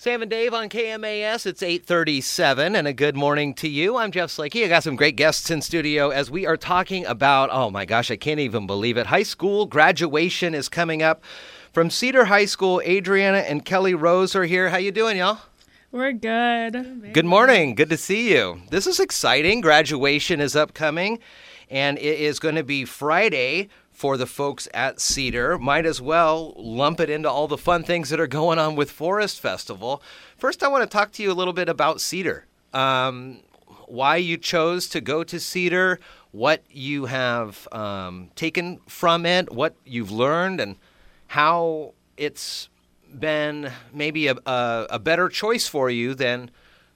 Sam and Dave on KMAS. It's 837 and a good morning to you. I'm Jeff Slakey. I got some great guests in studio as we are talking about, oh my gosh, I can't even believe it. High school graduation is coming up. From Cedar High School, Adrianna and Kelly Rose are here. How you doing, y'all? We're good. Good morning. Good to see you. This is exciting. Graduation is upcoming and it is going to be Friday for the folks at Cedar. Might as well lump it into all the fun things that are going on with Forest Festival. First, I want to talk to you a little bit about Cedar. Um, why you chose to go to Cedar, what you have um, taken from it, what you've learned, and how it's been maybe a, a, a better choice for you than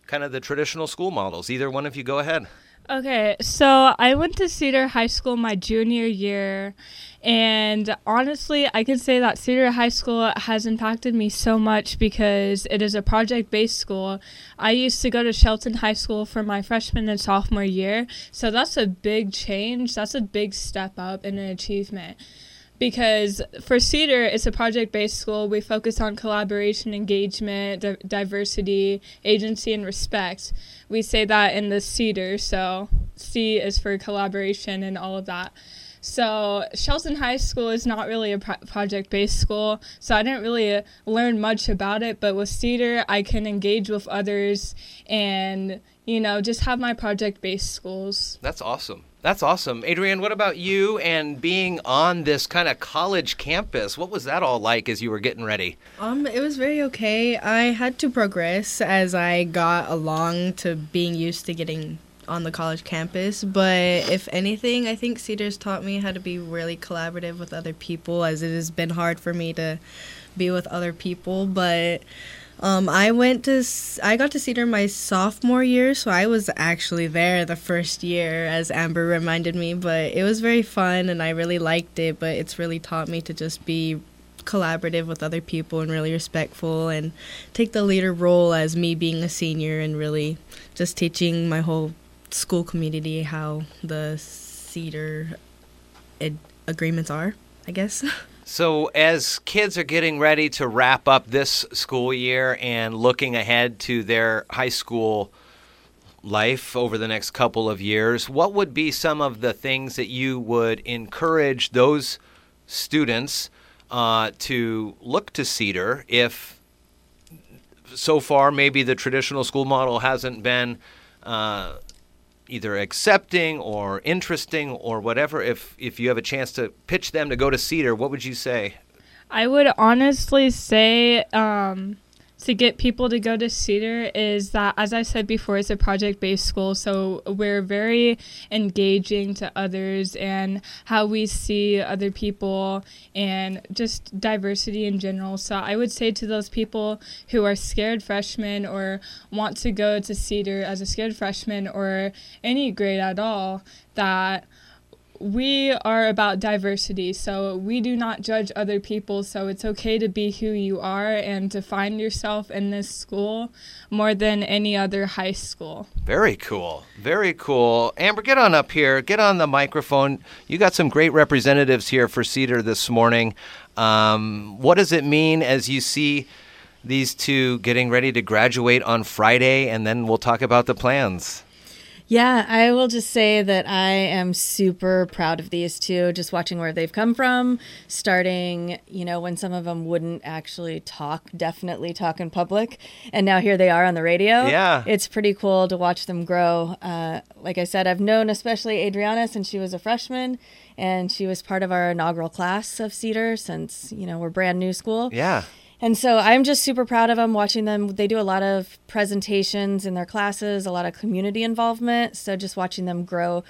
kind of the traditional school models. Either one of you go ahead. Okay, so I went to Cedar High School my junior year, and honestly, I can say that Cedar High School has impacted me so much because it is a project based school. I used to go to Shelton High School for my freshman and sophomore year, so that's a big change. That's a big step up and an achievement because for Cedar, it's a project based school. We focus on collaboration, engagement, di- diversity, agency, and respect. We say that in the Cedar, so C is for collaboration and all of that. So Shelton High School is not really a pro- project-based school, so I didn't really uh, learn much about it. But with Cedar, I can engage with others and you know just have my project-based schools. That's awesome. That's awesome. Adrienne, what about you and being on this kind of college campus? What was that all like as you were getting ready? Um, it was very okay. I had to progress as I got along to being used to getting on the college campus, but if anything, I think Cedars taught me how to be really collaborative with other people as it has been hard for me to be with other people, but um, I went to I got to Cedar my sophomore year, so I was actually there the first year, as Amber reminded me. But it was very fun, and I really liked it. But it's really taught me to just be collaborative with other people and really respectful, and take the leader role as me being a senior and really just teaching my whole school community how the Cedar ed- agreements are. I guess. So, as kids are getting ready to wrap up this school year and looking ahead to their high school life over the next couple of years, what would be some of the things that you would encourage those students uh, to look to Cedar if so far maybe the traditional school model hasn't been uh, either accepting or interesting or whatever if if you have a chance to pitch them to go to cedar what would you say? I would honestly say um, to get people to go to Cedar is that, as I said before, it's a project based school. So we're very engaging to others and how we see other people and just diversity in general. So I would say to those people who are scared freshmen or want to go to Cedar as a scared freshman or any grade at all that we are about diversity, so we do not judge other people. So it's okay to be who you are and to find yourself in this school more than any other high school. Very cool. Very cool. Amber, get on up here. Get on the microphone. You got some great representatives here for Cedar this morning. Um, what does it mean as you see these two getting ready to graduate on Friday? And then we'll talk about the plans. Yeah, I will just say that I am super proud of these two, just watching where they've come from, starting, you know, when some of them wouldn't actually talk, definitely talk in public. And now here they are on the radio. Yeah. It's pretty cool to watch them grow. Uh, like I said, I've known especially Adrianna since she was a freshman, and she was part of our inaugural class of Cedar since, you know, we're brand new school. Yeah. And so I'm just super proud of them watching them. They do a lot of presentations in their classes, a lot of community involvement. So just watching them grow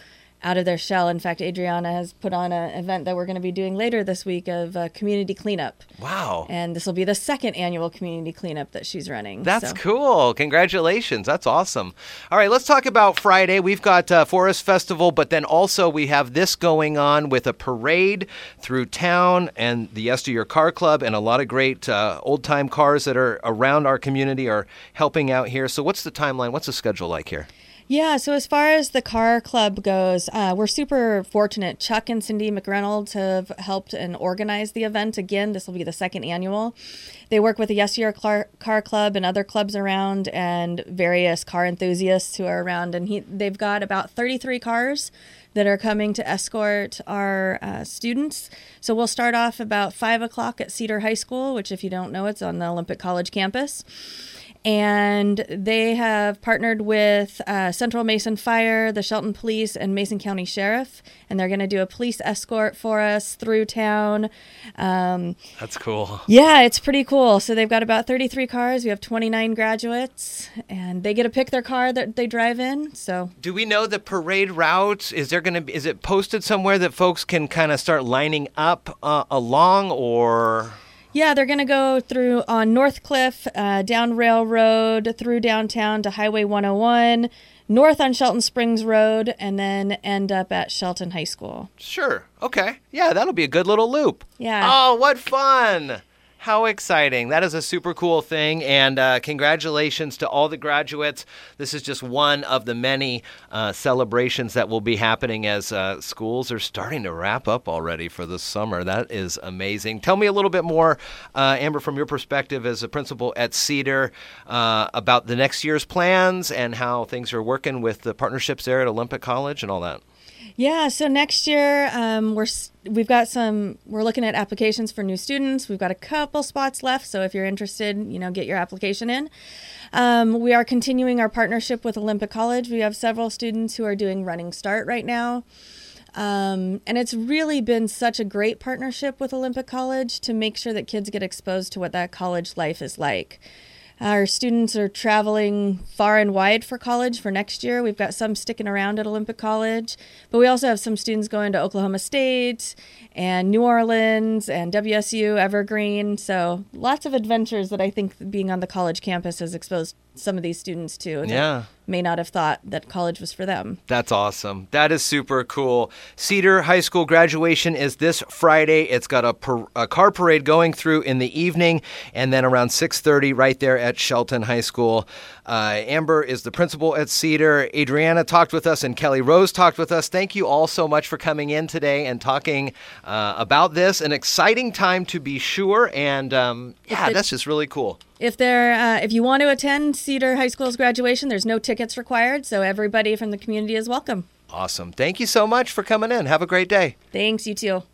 out of their shell. In fact, Adrianna has put on an event that we're going to be doing later this week of a community cleanup. Wow. And this will be the second annual community cleanup that she's running. That's so. cool. Congratulations. That's awesome. All right, let's talk about Friday. We've got uh, Forest Festival, but then also we have this going on with a parade through town and the Yesteryear Car Club and a lot of great uh, old time cars that are around our community are helping out here. So, what's the timeline? What's the schedule like here? Yeah, so as far as the car club goes, uh, we're super fortunate. Chuck and Cindy McReynolds have helped and organized the event again. This will be the second annual. They work with the Yesteryear Car, car Club and other clubs around, and various car enthusiasts who are around. And he, they've got about 33 cars that are coming to escort our uh, students. So we'll start off about five o'clock at Cedar High School, which, if you don't know, it's on the Olympic College campus and they have partnered with uh, Central Mason Fire, the Shelton Police, and Mason County Sheriff, and they're going to do a police escort for us through town. Um, That's cool. yeah, it's pretty cool. So they've got about 33 cars. We have 29 graduates, and they get to pick their car that they drive in. So Do we know the parade route? Is there going to be? Is it posted somewhere that folks can kind of start lining up uh, along, or? Yeah, they're going to go through on North Cliff, uh, down Railroad, through downtown to Highway 101, north on Shelton Springs Road, and then end up at Shelton High School. Sure. Okay. Yeah, that'll be a good little loop. Yeah. Oh, what fun! How exciting. That is a super cool thing. And uh, congratulations to all the graduates. This is just one of the many uh, celebrations that will be happening as uh, schools are starting to wrap up already for the summer. That is amazing. Tell me a little bit more, uh, Amber, from your perspective as a principal at Cedar, uh, about the next year's plans and how things are working with the partnerships there at Olympic College and all that. Yeah, so next year um, we're we've got some we're looking at applications for new students. We've got a couple spots left, so if you're interested, you know, get your application in. Um, we are continuing our partnership with Olympic College. We have several students who are doing running start right now. Um, and it's really been such a great partnership with Olympic College to make sure that kids get exposed to what that college life is like. Our students are traveling far and wide for college for next year. We've got some sticking around at Olympic College, but we also have some students going to Oklahoma State and New Orleans and WSU, Evergreen. So lots of adventures that I think being on the college campus has exposed some of these students too. Yeah. May not have thought that college was for them. That's awesome. That is super cool. Cedar High School graduation is this Friday. It's got a, par- a car parade going through in the evening, and then around 6:30 right there at Shelton High School. Uh, Amber is the principal at Cedar. Adrianna talked with us, and Kelly Rose talked with us. Thank you all so much for coming in today and talking uh, about this. An exciting time to be sure, and um, yeah, the- that's just really cool. If they're uh, if you want to attend Cedar High School's graduation, there's no tickets required, so everybody from the community is welcome. Awesome. Thank you so much for coming in. Have a great day. Thanks, you too.